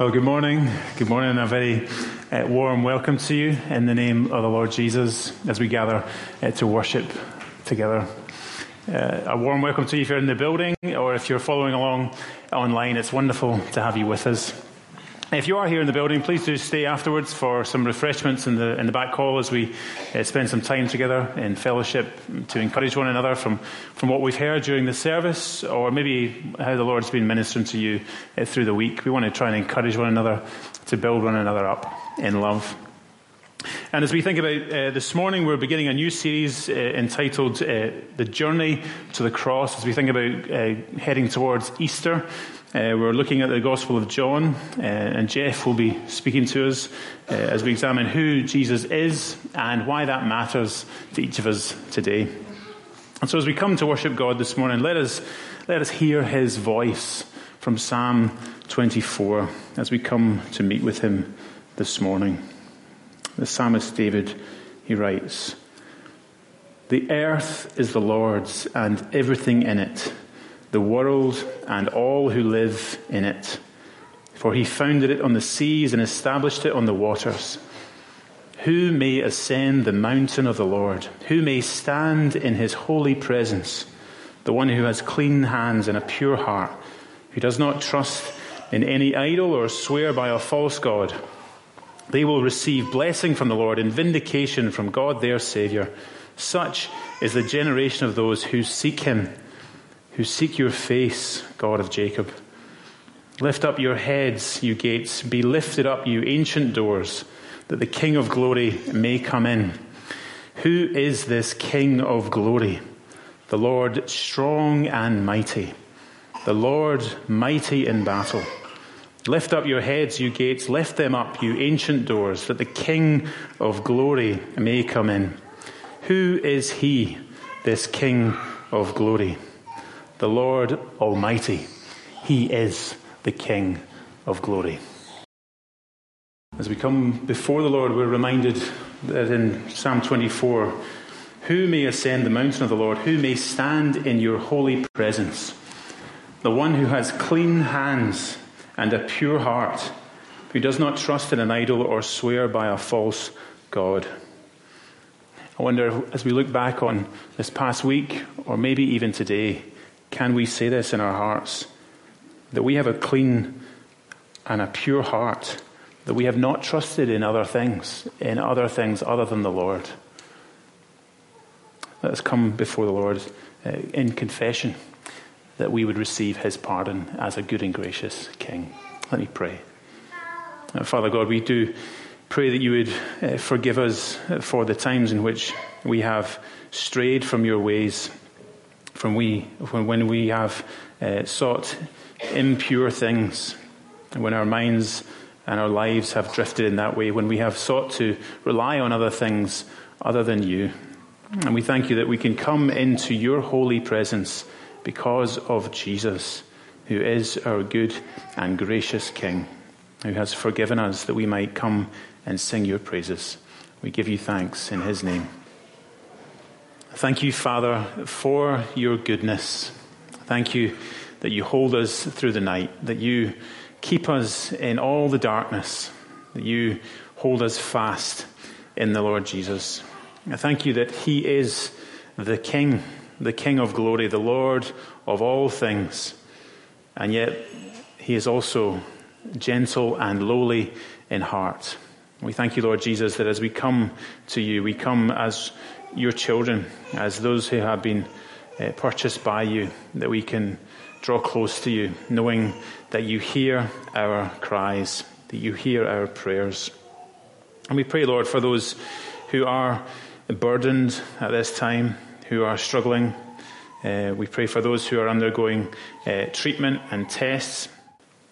Well, good morning. Good morning, and a very uh, warm welcome to you in the name of the Lord Jesus as we gather uh, to worship together. Uh, a warm welcome to you if you're in the building or if you're following along online. It's wonderful to have you with us. If you are here in the building, please do stay afterwards for some refreshments in the in the back hall as we uh, spend some time together in fellowship to encourage one another from from what we've heard during the service, or maybe how the Lord's been ministering to you uh, through the week. We want to try and encourage one another to build one another up in love. And as we think about uh, this morning, we're beginning a new series uh, entitled uh, The Journey to the Cross. As we think about uh, heading towards Easter, uh, we're looking at the Gospel of John, uh, and Jeff will be speaking to us as we examine who Jesus is and why that matters to each of us today. And so as we come to worship God this morning, let us, let us hear his voice from Psalm 24 as we come to meet with him this morning. The psalmist David, he writes, The earth is the Lord's and everything in it, the world and all who live in it. For he founded it on the seas and established it on the waters. Who may ascend the mountain of the Lord? Who may stand in his holy presence? The one who has clean hands and a pure heart, who does not trust in any idol or swear by a false God. They will receive blessing from the Lord and vindication from God their Saviour. Such is the generation of those who seek Him, who seek your face, God of Jacob. Lift up your heads, you gates. Be lifted up, you ancient doors, that the King of glory may come in. Who is this King of glory? The Lord strong and mighty, the Lord mighty in battle. Lift up your heads, you gates, lift them up, you ancient doors, that the King of glory may come in. Who is he, this King of glory? The Lord Almighty. He is the King of glory. As we come before the Lord, we're reminded that in Psalm 24, who may ascend the mountain of the Lord? Who may stand in your holy presence? The one who has clean hands and a pure heart, who does not trust in an idol or swear by a false God. I wonder, as we look back on this past week, or maybe even today, can we say this in our hearts? That we have a clean and a pure heart, that we have not trusted in other things, in other things other than the Lord. Let us come before the Lord uh, in confession that we would receive his pardon as a good and gracious King. Let me pray. Uh, Father God, we do pray that you would uh, forgive us for the times in which we have strayed from your ways, from we, when we have uh, sought impure things, when our minds and our lives have drifted in that way, when we have sought to rely on other things other than you. And we thank you that we can come into your holy presence because of Jesus, who is our good and gracious King, who has forgiven us that we might come and sing your praises. We give you thanks in his name. Thank you, Father, for your goodness. Thank you that you hold us through the night, that you keep us in all the darkness, that you hold us fast in the Lord Jesus. I thank you that he is the King the King of glory, the Lord of all things. And yet, he is also gentle and lowly in heart. We thank you, Lord Jesus, that as we come to you, we come as your children, as those who have been uh, purchased by you, that we can draw close to you, knowing that you hear our cries, that you hear our prayers. And we pray, Lord, for those who are burdened at this time, who are struggling. Uh, we pray for those who are undergoing uh, treatment and tests.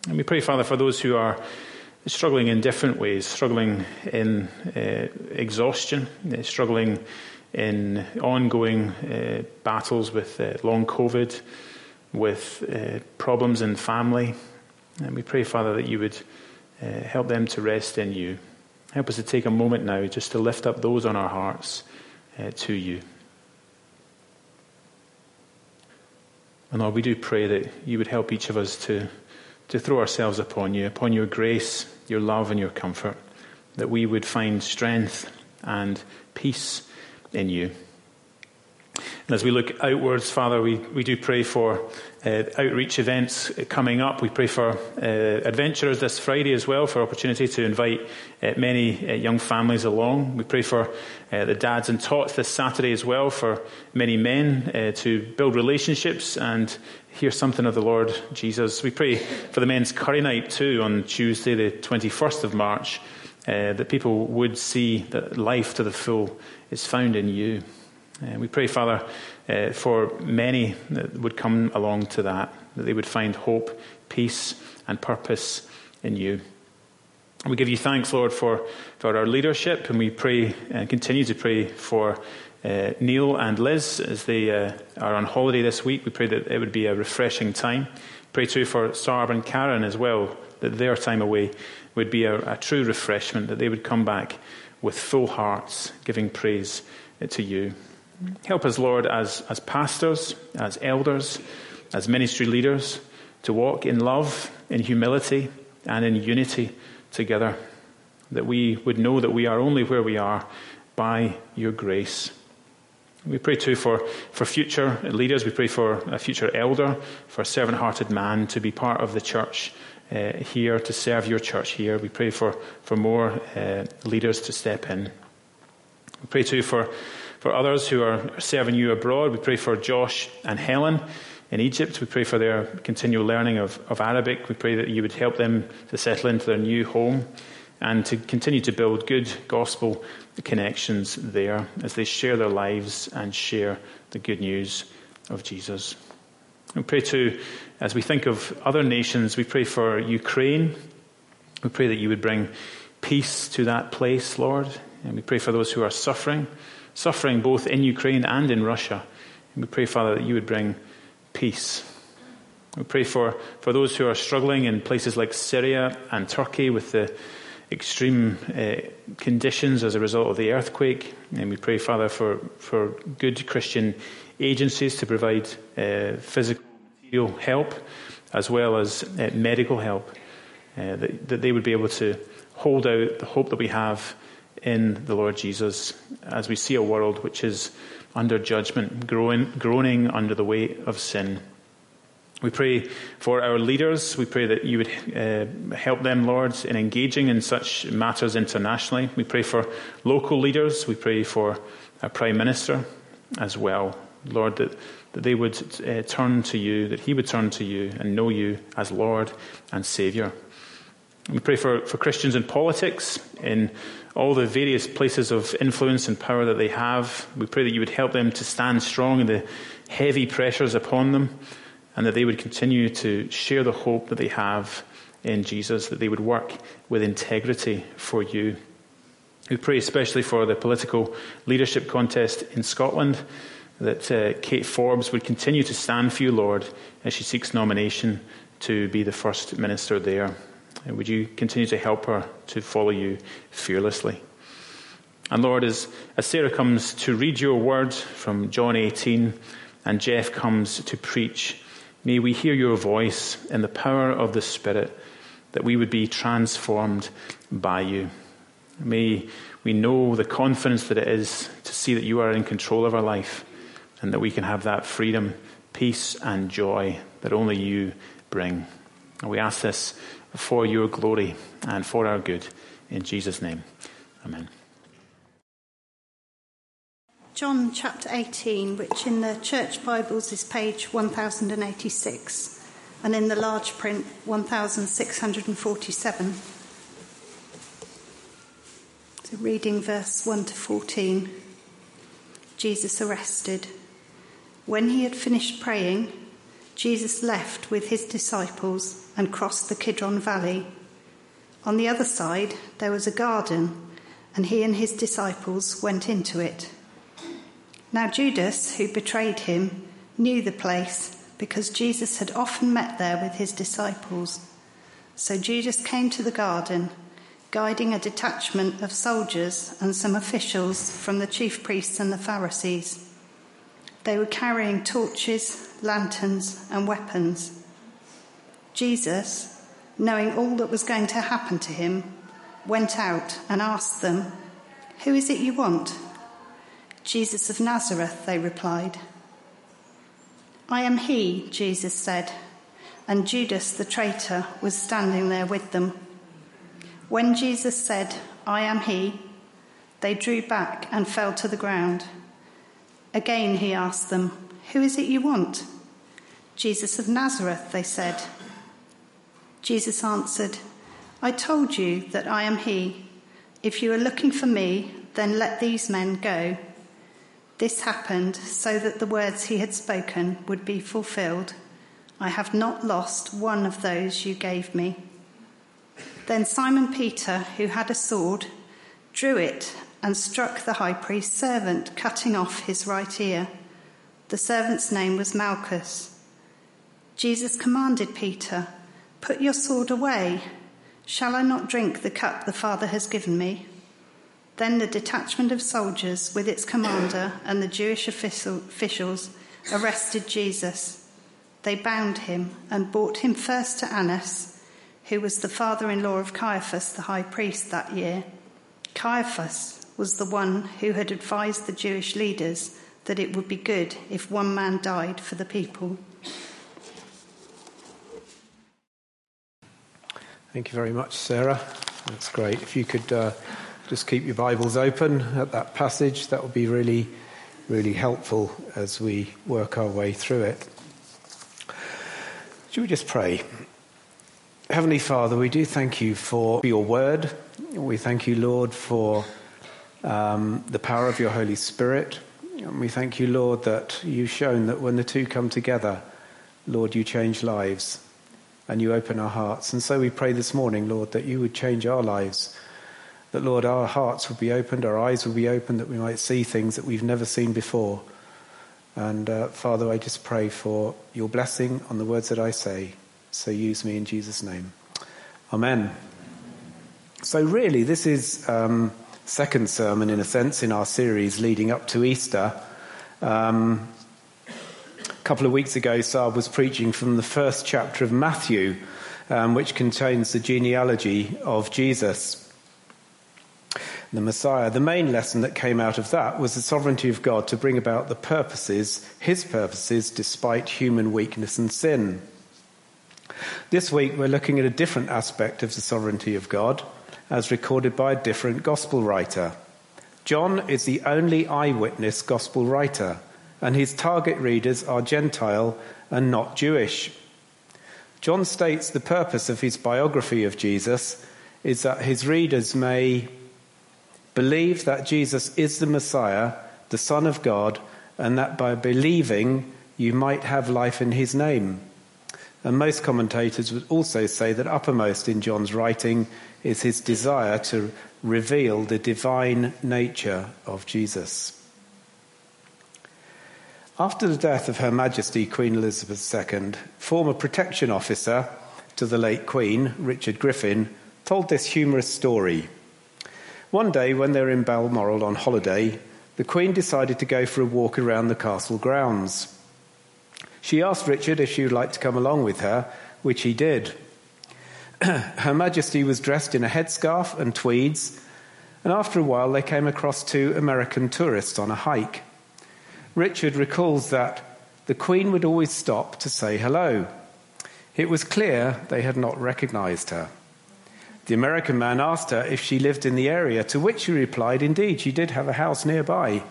And we pray, Father, for those who are struggling in different ways, struggling in uh, exhaustion, uh, struggling in ongoing uh, battles with uh, long COVID, with problems in family. And we pray, Father, that you would help them to rest in you. Help us to take a moment now just to lift up those on our hearts to you. And Lord, we do pray that you would help each of us to, to throw ourselves upon you, upon your grace, your love, and your comfort, that we would find strength and peace in you. And as we look outwards, Father, we, we do pray for uh, outreach events coming up. We pray for uh, adventurers this Friday as well, for opportunity to invite uh, many uh, young families along. We pray for uh, the dads and tots this Saturday as well, for many men uh, to build relationships and hear something of the Lord Jesus. We pray for the men's curry night too on Tuesday, the 21st of March, that people would see that life to the full is found in you. And we pray, Father, uh, for many that would come along to that, that they would find hope, peace, and purpose in you. We give you thanks, Lord, for, for our leadership, and we pray and continue to pray for uh, Neil and Liz as they uh, are on holiday this week. We pray that it would be a refreshing time. Pray too for Sarb and Karen as well, that their time away would be a, a true refreshment, that they would come back with full hearts, giving praise to you. Help us, Lord, as, as pastors, as elders, as ministry leaders, to walk in love, in humility, and in unity together. That we would know that we are only where we are by your grace. We pray too for, for future leaders. We pray for a future elder, for a servant hearted man to be part of the church uh, here, to serve your church here. We pray for, for more uh, leaders to step in. We pray too for for others who are serving you abroad, we pray for Josh and Helen in Egypt. We pray for their continual learning of, of Arabic. We pray that you would help them to settle into their new home and to continue to build good gospel connections there as they share their lives and share the good news of Jesus. We pray too, as we think of other nations, we pray for Ukraine. We pray that you would bring peace to that place, Lord. And we pray for those who are suffering suffering both in Ukraine and in Russia. And we pray, Father, that you would bring peace. We pray for, for those who are struggling in places like Syria and Turkey with the extreme uh, conditions as a result of the earthquake. And we pray, Father, for, for good Christian agencies to provide uh, physical material help as well as uh, medical help, uh, that, that they would be able to hold out the hope that we have in the Lord Jesus as we see a world which is under judgment, growing, groaning under the weight of sin. We pray for our leaders. We pray that you would uh, help them, Lord, in engaging in such matters internationally. We pray for local leaders. We pray for our Prime Minister as well. Lord, that, that they would uh, turn to you, that he would turn to you and know you as Lord and Saviour. We pray for, for Christians in politics, in all the various places of influence and power that they have. We pray that you would help them to stand strong in the heavy pressures upon them, and that they would continue to share the hope that they have in Jesus, that they would work with integrity for you. We pray especially for the political leadership contest in Scotland, that uh, Kate Forbes would continue to stand for you, Lord, as she seeks nomination to be the first minister there. And would you continue to help her to follow you fearlessly? And Lord, as, as Sarah comes to read your word from John 18 and Jeff comes to preach, may we hear your voice in the power of the Spirit that we would be transformed by you. May we know the confidence that it is to see that you are in control of our life and that we can have that freedom, peace, and joy that only you bring. And we ask this for your glory and for our good. In Jesus' name, amen. John chapter 18, which in the church Bibles is page 1086, and in the large print 1647. So, reading verse 1 to 14 Jesus arrested. When he had finished praying, Jesus left with his disciples and crossed the Kidron Valley. On the other side, there was a garden, and he and his disciples went into it. Now, Judas, who betrayed him, knew the place because Jesus had often met there with his disciples. So Judas came to the garden, guiding a detachment of soldiers and some officials from the chief priests and the Pharisees. They were carrying torches, lanterns, and weapons. Jesus, knowing all that was going to happen to him, went out and asked them, Who is it you want? Jesus of Nazareth, they replied. I am he, Jesus said, and Judas the traitor was standing there with them. When Jesus said, I am he, they drew back and fell to the ground. Again he asked them, Who is it you want? Jesus of Nazareth, they said. Jesus answered, I told you that I am he. If you are looking for me, then let these men go. This happened so that the words he had spoken would be fulfilled. I have not lost one of those you gave me. Then Simon Peter, who had a sword, drew it and struck the high priest's servant, cutting off his right ear. The servant's name was Malchus. Jesus commanded Peter, Put your sword away. Shall I not drink the cup the Father has given me? Then the detachment of soldiers, with its commander and the Jewish officials, arrested Jesus. They bound him and brought him first to Annas, who was the father in law of Caiaphas, the high priest, that year. Caiaphas was the one who had advised the Jewish leaders that it would be good if one man died for the people. Thank you very much, Sarah. That's great. If you could. Uh just keep your Bibles open at that passage. That would be really, really helpful as we work our way through it. Should we just pray? Heavenly Father, we do thank you for your word. We thank you, Lord, for um, the power of your Holy Spirit. And we thank you, Lord, that you've shown that when the two come together, Lord, you change lives and you open our hearts. And so we pray this morning, Lord, that you would change our lives that, Lord, our hearts would be opened, our eyes would be opened, that we might see things that we've never seen before. And uh, Father, I just pray for your blessing on the words that I say. So use me in Jesus' name. Amen. So, really, this is um, second sermon, in a sense, in our series leading up to Easter. Um, a couple of weeks ago, Sarb was preaching from the first chapter of Matthew, um, which contains the genealogy of Jesus the Messiah. The main lesson that came out of that was the sovereignty of God to bring about the purposes, his purposes, despite human weakness and sin. This week we're looking at a different aspect of the sovereignty of God, as recorded by a different gospel writer. John is the only eyewitness gospel writer, and his target readers are Gentile and not Jewish. John states the purpose of his biography of Jesus is that his readers may Believe that Jesus is the Messiah, the Son of God, and that by believing you might have life in his name. And most commentators would also say that uppermost in John's writing is his desire to reveal the divine nature of Jesus. After the death of Her Majesty Queen Elizabeth II, former protection officer to the late Queen, Richard Griffin, told this humorous story. One day, when they were in Balmoral on holiday, the Queen decided to go for a walk around the castle grounds. She asked Richard if she would like to come along with her, which he did. her Majesty was dressed in a headscarf and tweeds, and after a while they came across two American tourists on a hike. Richard recalls that the Queen would always stop to say hello. It was clear they had not recognized her. The American man asked her if she lived in the area, to which she replied, Indeed, she did have a house nearby.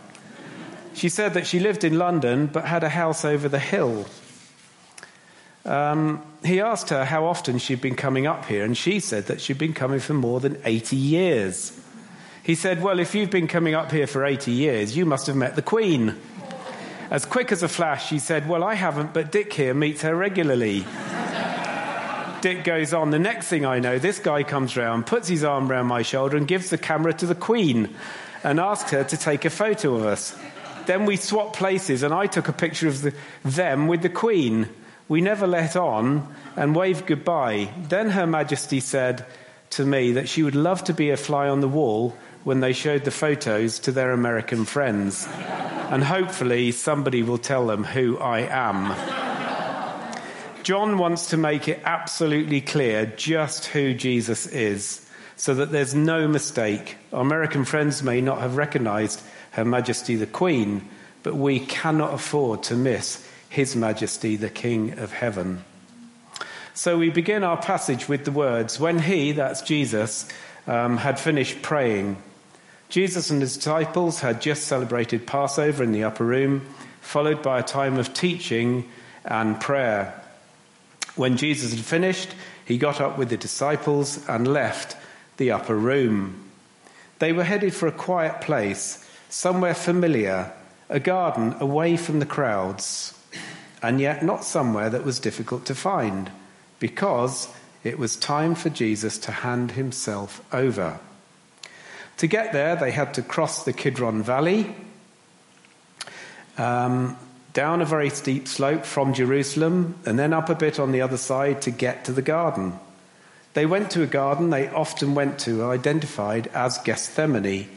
She said that she lived in London but had a house over the hill. Um, he asked her how often she'd been coming up here, and she said that she'd been coming for more than 80 years. He said, Well, if you've been coming up here for 80 years, you must have met the Queen. As quick as a flash, she said, Well, I haven't, but Dick here meets her regularly. Dick goes on. The next thing I know, this guy comes round, puts his arm around my shoulder, and gives the camera to the Queen and asks her to take a photo of us. Then we swapped places, and I took a picture of the, them with the Queen. We never let on and waved goodbye. Then Her Majesty said to me that she would love to be a fly on the wall when they showed the photos to their American friends. And hopefully somebody will tell them who I am. John wants to make it absolutely clear just who Jesus is so that there's no mistake. Our American friends may not have recognized Her Majesty the Queen, but we cannot afford to miss His Majesty the King of Heaven. So we begin our passage with the words When he, that's Jesus, um, had finished praying, Jesus and his disciples had just celebrated Passover in the upper room, followed by a time of teaching and prayer. When Jesus had finished, he got up with the disciples and left the upper room. They were headed for a quiet place, somewhere familiar, a garden away from the crowds, and yet not somewhere that was difficult to find, because it was time for Jesus to hand himself over. To get there, they had to cross the Kidron Valley, um, down a very steep slope from Jerusalem, and then up a bit on the other side to get to the garden. They went to a garden they often went to, identified as Gethsemane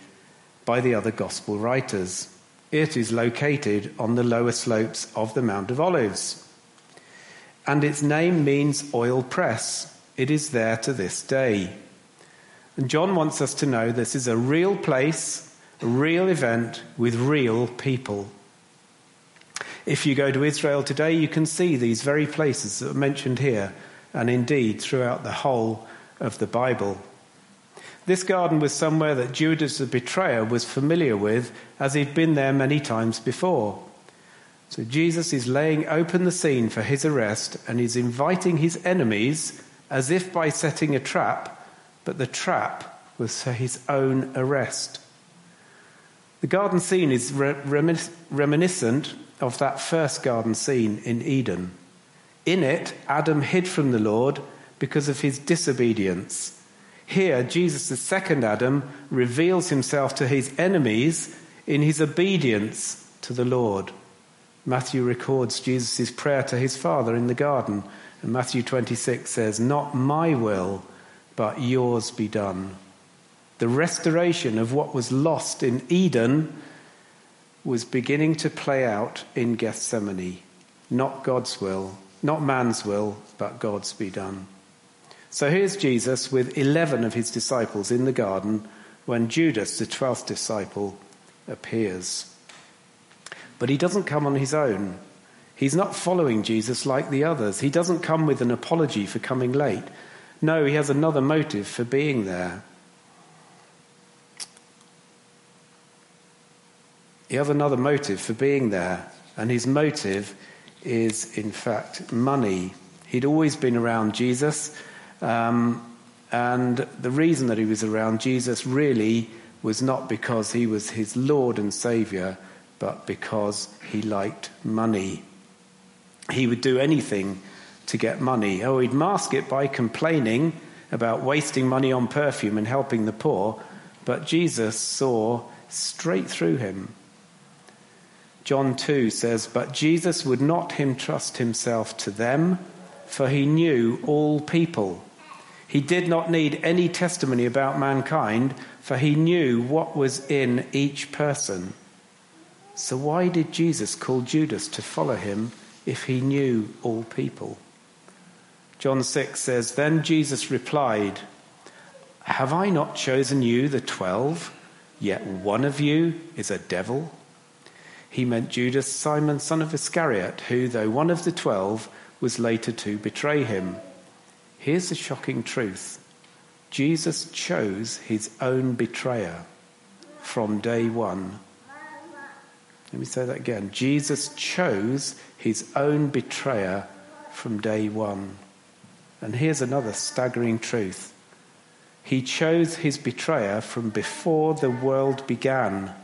by the other gospel writers. It is located on the lower slopes of the Mount of Olives. And its name means oil press. It is there to this day. And John wants us to know this is a real place, a real event with real people. If you go to Israel today, you can see these very places that are mentioned here and indeed throughout the whole of the Bible. This garden was somewhere that Judas the betrayer was familiar with as he'd been there many times before. So Jesus is laying open the scene for his arrest and he's inviting his enemies as if by setting a trap, but the trap was for his own arrest. The garden scene is reminiscent of that first garden scene in Eden. In it, Adam hid from the Lord because of his disobedience. Here, Jesus, the second Adam, reveals himself to his enemies in his obedience to the Lord. Matthew records Jesus' prayer to his Father in the garden, and Matthew 26 says, Not my will, but yours be done. The restoration of what was lost in Eden was beginning to play out in Gethsemane. Not God's will, not man's will, but God's be done. So here's Jesus with 11 of his disciples in the garden when Judas, the 12th disciple, appears. But he doesn't come on his own. He's not following Jesus like the others. He doesn't come with an apology for coming late. No, he has another motive for being there. He has another motive for being there, and his motive is, in fact, money. He'd always been around Jesus, um, and the reason that he was around Jesus really was not because he was his Lord and Saviour, but because he liked money. He would do anything to get money. Oh, he'd mask it by complaining about wasting money on perfume and helping the poor, but Jesus saw straight through him. John 2 says, But Jesus would not him trust himself to them, for he knew all people. He did not need any testimony about mankind, for he knew what was in each person. So, why did Jesus call Judas to follow him if he knew all people? John 6 says, Then Jesus replied, Have I not chosen you, the twelve? Yet one of you is a devil? He meant Judas, Simon, son of Iscariot, who, though one of the twelve, was later to betray him. Here's the shocking truth Jesus chose his own betrayer from day one. Let me say that again. Jesus chose his own betrayer from day one. And here's another staggering truth He chose his betrayer from before the world began.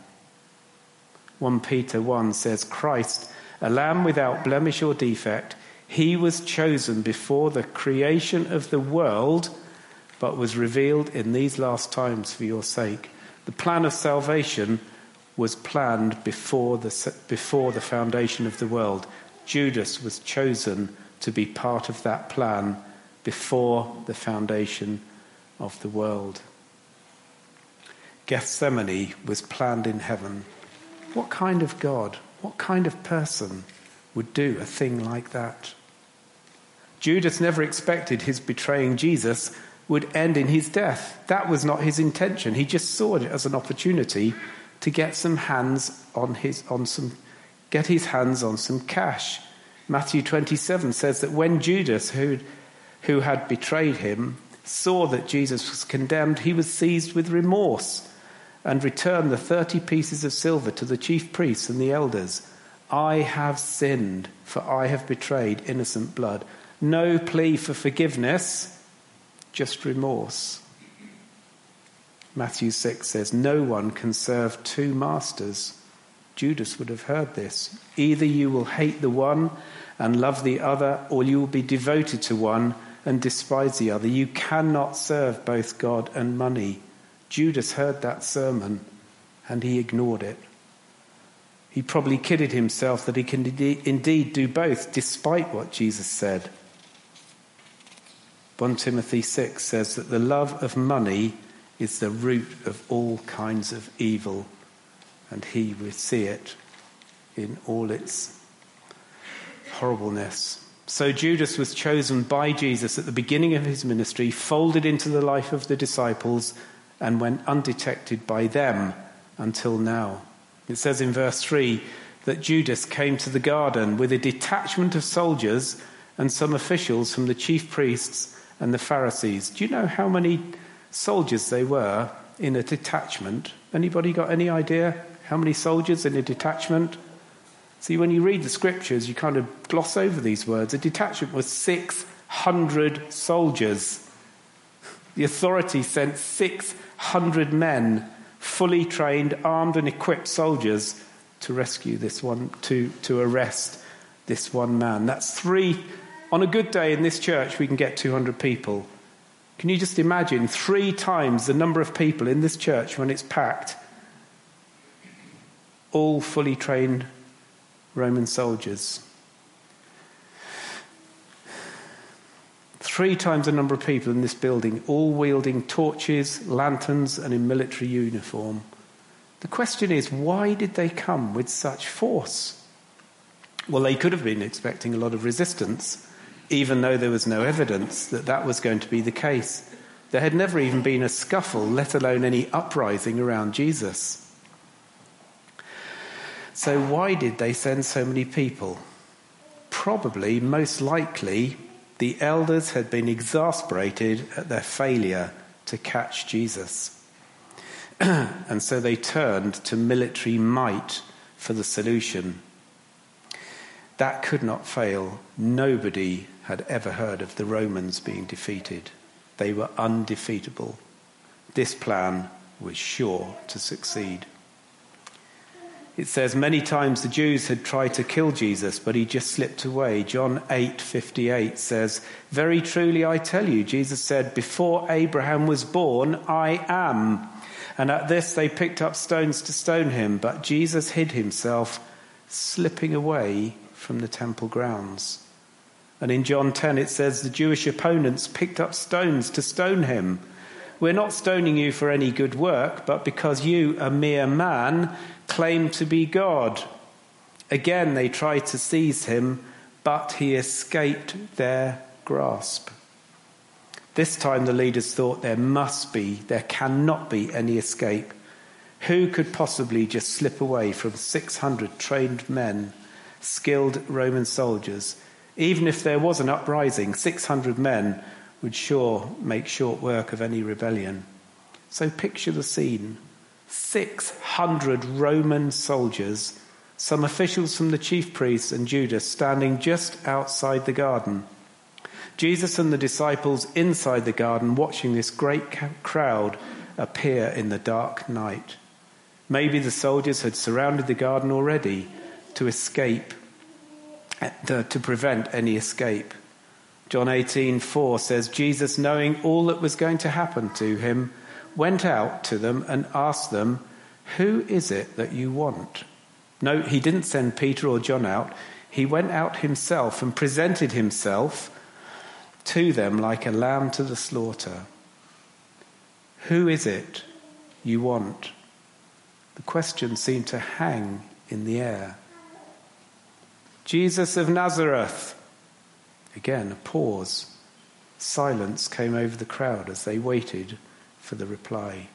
1 Peter 1 says, Christ, a lamb without blemish or defect, he was chosen before the creation of the world, but was revealed in these last times for your sake. The plan of salvation was planned before the, before the foundation of the world. Judas was chosen to be part of that plan before the foundation of the world. Gethsemane was planned in heaven what kind of God, what kind of person would do a thing like that? Judas never expected his betraying Jesus would end in his death. That was not his intention. He just saw it as an opportunity to get some hands on his on some get his hands on some cash. Matthew 27 says that when Judas who who had betrayed him saw that Jesus was condemned, he was seized with remorse and returned the 30 pieces of silver to the chief priests and the elders. I have sinned, for I have betrayed innocent blood. No plea for forgiveness, just remorse. Matthew 6 says, No one can serve two masters. Judas would have heard this. Either you will hate the one and love the other, or you will be devoted to one and despise the other. You cannot serve both God and money. Judas heard that sermon and he ignored it. He probably kidded himself that he can indeed do both, despite what Jesus said. 1 Timothy 6 says that the love of money is the root of all kinds of evil, and he will see it in all its horribleness. So Judas was chosen by Jesus at the beginning of his ministry, folded into the life of the disciples, and went undetected by them until now. It says in verse 3 that Judas came to the garden with a detachment of soldiers and some officials from the chief priests and the Pharisees. Do you know how many soldiers they were in a detachment? Anybody got any idea how many soldiers in a detachment? See, when you read the scriptures, you kind of gloss over these words. A detachment was 600 soldiers. The authority sent 600 men, fully trained, armed, and equipped soldiers to rescue this one, to, to arrest this one man. That's three. On a good day in this church, we can get 200 people. Can you just imagine three times the number of people in this church when it's packed? All fully trained Roman soldiers. Three times the number of people in this building, all wielding torches, lanterns, and in military uniform. The question is, why did they come with such force? Well, they could have been expecting a lot of resistance, even though there was no evidence that that was going to be the case. There had never even been a scuffle, let alone any uprising around Jesus. So, why did they send so many people? Probably, most likely, the elders had been exasperated at their failure to catch Jesus. and so they turned to military might for the solution. That could not fail. Nobody had ever heard of the Romans being defeated. They were undefeatable. This plan was sure to succeed. It says many times the Jews had tried to kill Jesus, but he just slipped away. John 8:58 says, "Very truly I tell you, Jesus said, before Abraham was born, I am." And at this they picked up stones to stone him, but Jesus hid himself, slipping away from the temple grounds. And in John 10 it says the Jewish opponents picked up stones to stone him. We're not stoning you for any good work, but because you, a mere man, claim to be God. Again, they tried to seize him, but he escaped their grasp. This time, the leaders thought there must be, there cannot be any escape. Who could possibly just slip away from 600 trained men, skilled Roman soldiers? Even if there was an uprising, 600 men would sure make short work of any rebellion. So picture the scene 600 Roman soldiers, some officials from the chief priests and Judas standing just outside the garden. Jesus and the disciples inside the garden watching this great crowd appear in the dark night. Maybe the soldiers had surrounded the garden already to escape, eh, to, to prevent any escape. John 18:4 says Jesus knowing all that was going to happen to him went out to them and asked them, "Who is it that you want?" No, he didn't send Peter or John out. He went out himself and presented himself to them like a lamb to the slaughter. Who is it you want? The question seemed to hang in the air. Jesus of Nazareth. Again, a pause. Silence came over the crowd as they waited for the reply.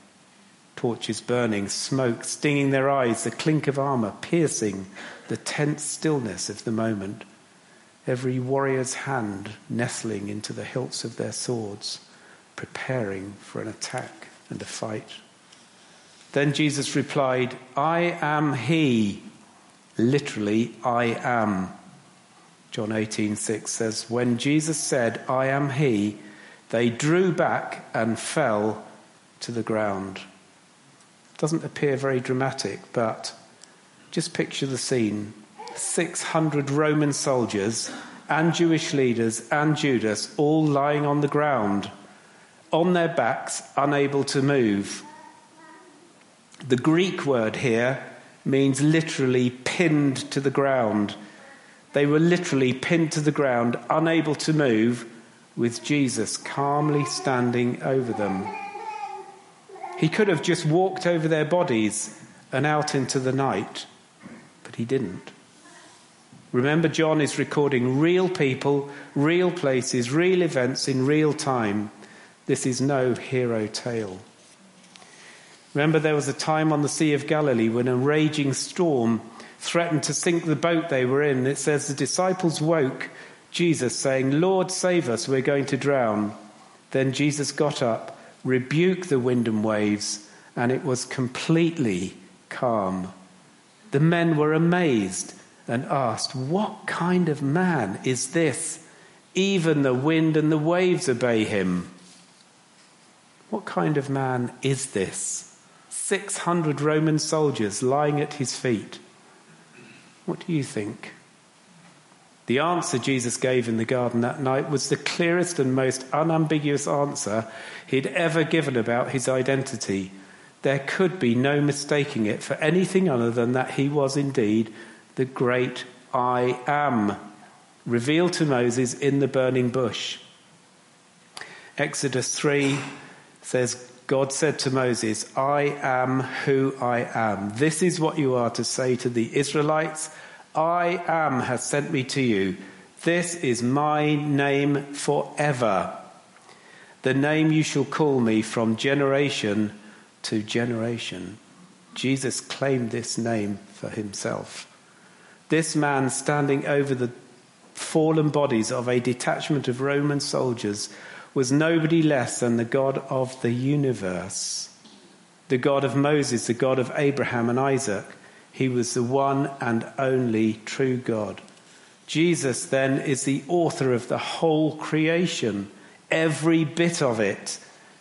Torches burning, smoke stinging their eyes, the clink of armor piercing the tense stillness of the moment. Every warrior's hand nestling into the hilts of their swords, preparing for an attack and a fight. Then Jesus replied, I am he. Literally, I am. John 18:6 says, When Jesus said, I am he, they drew back and fell to the ground. Doesn't appear very dramatic, but just picture the scene. 600 Roman soldiers and Jewish leaders and Judas all lying on the ground, on their backs, unable to move. The Greek word here means literally pinned to the ground. They were literally pinned to the ground, unable to move, with Jesus calmly standing over them. He could have just walked over their bodies and out into the night, but he didn't. Remember, John is recording real people, real places, real events in real time. This is no hero tale. Remember, there was a time on the Sea of Galilee when a raging storm threatened to sink the boat they were in. It says the disciples woke Jesus, saying, Lord, save us, we're going to drown. Then Jesus got up rebuked the wind and waves, and it was completely calm. The men were amazed and asked, What kind of man is this? Even the wind and the waves obey him. What kind of man is this? 600 Roman soldiers lying at his feet. What do you think? The answer Jesus gave in the garden that night was the clearest and most unambiguous answer he'd ever given about his identity. There could be no mistaking it for anything other than that he was indeed the great I am, revealed to Moses in the burning bush. Exodus 3 says, God said to Moses, I am who I am. This is what you are to say to the Israelites I am has sent me to you. This is my name forever. The name you shall call me from generation to generation. Jesus claimed this name for himself. This man standing over the fallen bodies of a detachment of Roman soldiers was nobody less than the God of the universe, the God of Moses, the God of Abraham and Isaac. He was the one and only true God. Jesus then is the author of the whole creation, every bit of it.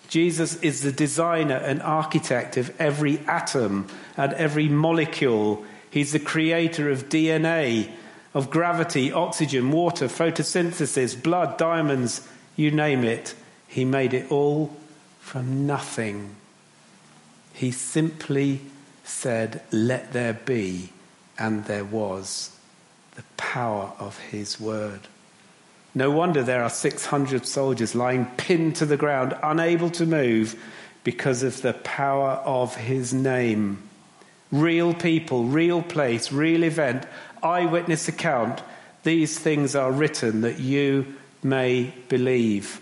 Jesus is the designer and architect of every atom and every molecule. He's the creator of DNA, of gravity, oxygen, water, photosynthesis, blood, diamonds, you name it. He made it all from nothing. He simply said, Let there be, and there was. The power of his word. No wonder there are 600 soldiers lying pinned to the ground, unable to move because of the power of his name. Real people, real place, real event, eyewitness account. These things are written that you may believe.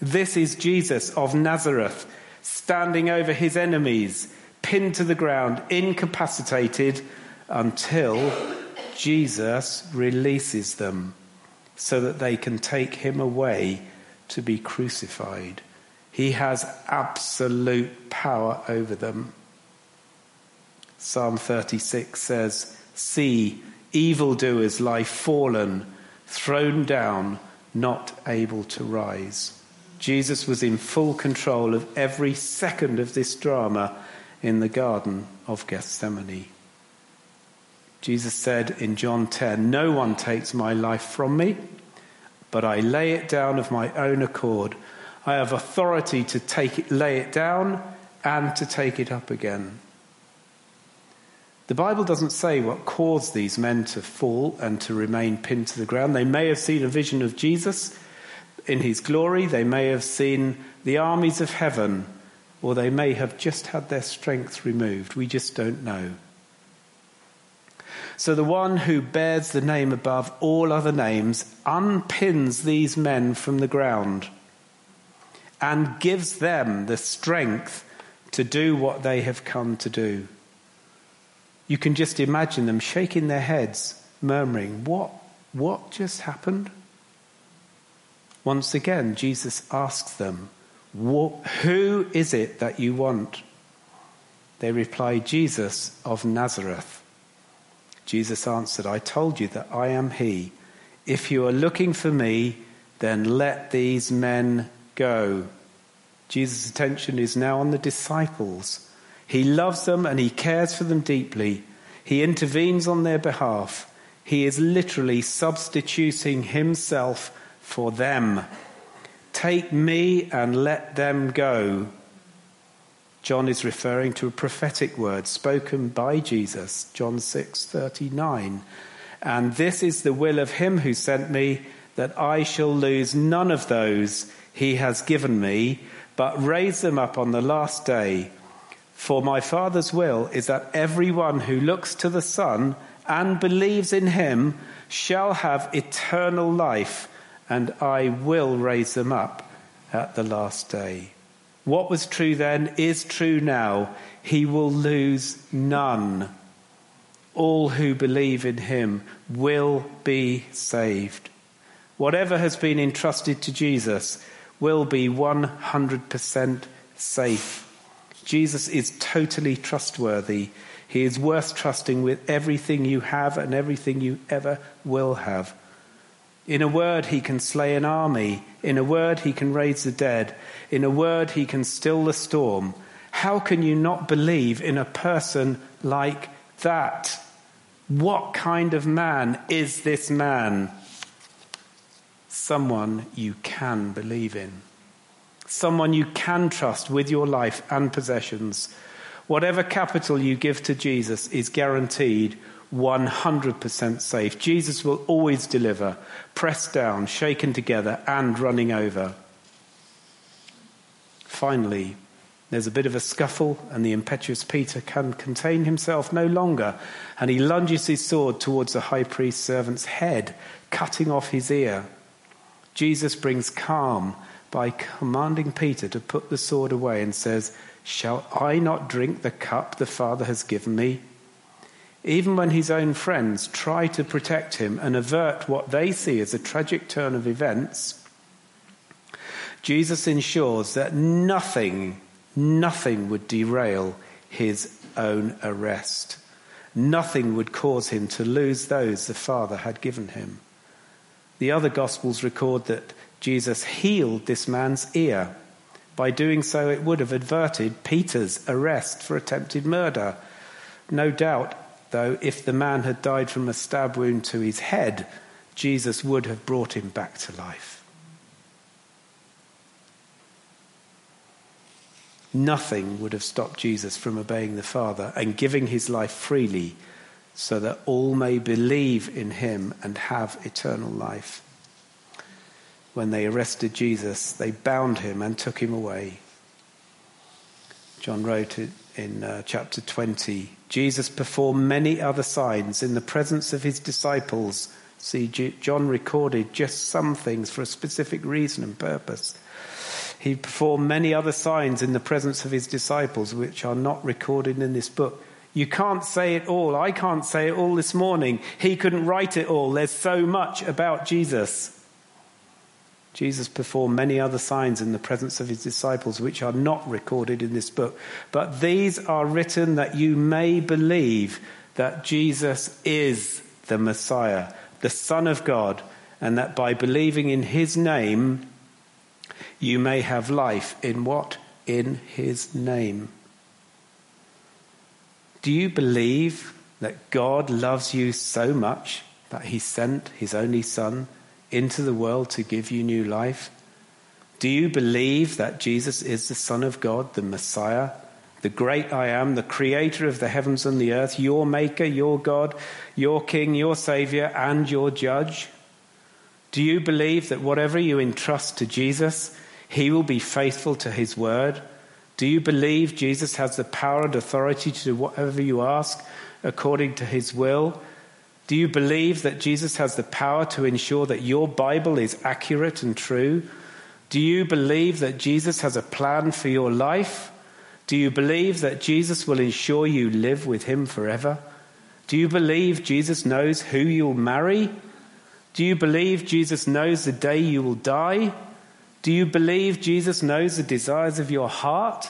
This is Jesus of Nazareth, standing over his enemies, pinned to the ground, incapacitated until Jesus releases them so that they can take him away to be crucified. He has absolute power over them. Psalm 36 says, See, evildoers lie fallen, thrown down, not able to rise. Jesus was in full control of every second of this drama in the Garden of Gethsemane. Jesus said in John 10, No one takes my life from me, but I lay it down of my own accord. I have authority to take it, lay it down and to take it up again. The Bible doesn't say what caused these men to fall and to remain pinned to the ground. They may have seen a vision of Jesus in his glory. They may have seen the armies of heaven or they may have just had their strength removed. We just don't know. So the one who bears the name above all other names unpins these men from the ground and gives them the strength to do what they have come to do. You can just imagine them shaking their heads, murmuring, What, what just happened? Once again, Jesus asks them, Who is it that you want? They reply, Jesus of Nazareth. Jesus answered, I told you that I am he. If you are looking for me, then let these men go. Jesus' attention is now on the disciples. He loves them and he cares for them deeply. He intervenes on their behalf. He is literally substituting himself for them. Take me and let them go. John is referring to a prophetic word spoken by Jesus, John 6:39. And this is the will of him who sent me that I shall lose none of those he has given me, but raise them up on the last day. For my Father's will is that everyone who looks to the Son and believes in him shall have eternal life, and I will raise them up at the last day. What was true then is true now. He will lose none. All who believe in him will be saved. Whatever has been entrusted to Jesus will be 100% safe. Jesus is totally trustworthy. He is worth trusting with everything you have and everything you ever will have. In a word, he can slay an army. In a word, he can raise the dead. In a word, he can still the storm. How can you not believe in a person like that? What kind of man is this man? Someone you can believe in. Someone you can trust with your life and possessions. Whatever capital you give to Jesus is guaranteed 100% safe. Jesus will always deliver, pressed down, shaken together, and running over. Finally, there's a bit of a scuffle, and the impetuous Peter can contain himself no longer, and he lunges his sword towards the high priest's servant's head, cutting off his ear. Jesus brings calm by commanding Peter to put the sword away and says, Shall I not drink the cup the Father has given me? Even when his own friends try to protect him and avert what they see as a tragic turn of events, Jesus ensures that nothing, nothing would derail his own arrest. Nothing would cause him to lose those the Father had given him. The other Gospels record that Jesus healed this man's ear. By doing so, it would have averted Peter's arrest for attempted murder. No doubt, though, if the man had died from a stab wound to his head, Jesus would have brought him back to life. Nothing would have stopped Jesus from obeying the Father and giving his life freely so that all may believe in him and have eternal life when they arrested Jesus, they bound him and took him away. John wrote it in uh, chapter 20 Jesus performed many other signs in the presence of his disciples. See, John recorded just some things for a specific reason and purpose. He performed many other signs in the presence of his disciples, which are not recorded in this book. You can't say it all. I can't say it all this morning. He couldn't write it all. There's so much about Jesus. Jesus performed many other signs in the presence of his disciples, which are not recorded in this book. But these are written that you may believe that Jesus is the Messiah, the Son of God, and that by believing in his name, you may have life. In what? In his name. Do you believe that God loves you so much that he sent his only Son into the world to give you new life? Do you believe that Jesus is the Son of God, the Messiah, the great I am, the creator of the heavens and the earth, your maker, your God, your King, your Savior, and your Judge? Do you believe that whatever you entrust to Jesus, he will be faithful to his word? Do you believe Jesus has the power and authority to do whatever you ask according to his will? Do you believe that Jesus has the power to ensure that your Bible is accurate and true? Do you believe that Jesus has a plan for your life? Do you believe that Jesus will ensure you live with him forever? Do you believe Jesus knows who you'll marry? Do you believe Jesus knows the day you will die? Do you believe Jesus knows the desires of your heart?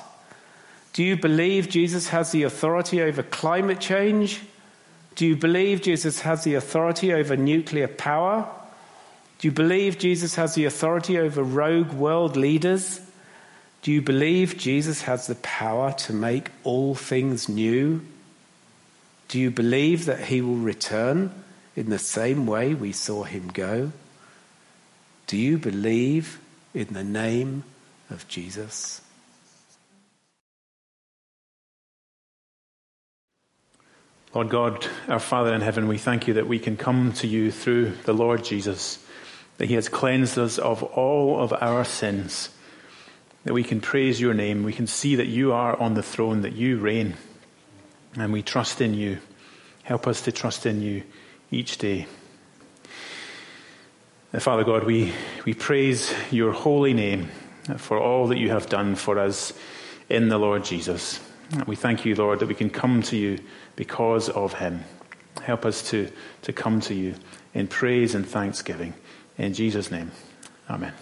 Do you believe Jesus has the authority over climate change? Do you believe Jesus has the authority over nuclear power? Do you believe Jesus has the authority over rogue world leaders? Do you believe Jesus has the power to make all things new? Do you believe that he will return in the same way we saw him go? Do you believe in the name of Jesus? Lord God, our Father in heaven, we thank you that we can come to you through the Lord Jesus, that he has cleansed us of all of our sins that we can praise your name. We can see that you are on the throne, that you reign, and we trust in you. Help us to trust in you each day. And Father God, we, we praise your holy name for all that you have done for us in the Lord Jesus. We thank you, Lord, that we can come to you because of him. Help us to, to come to you in praise and thanksgiving. In Jesus' name, amen.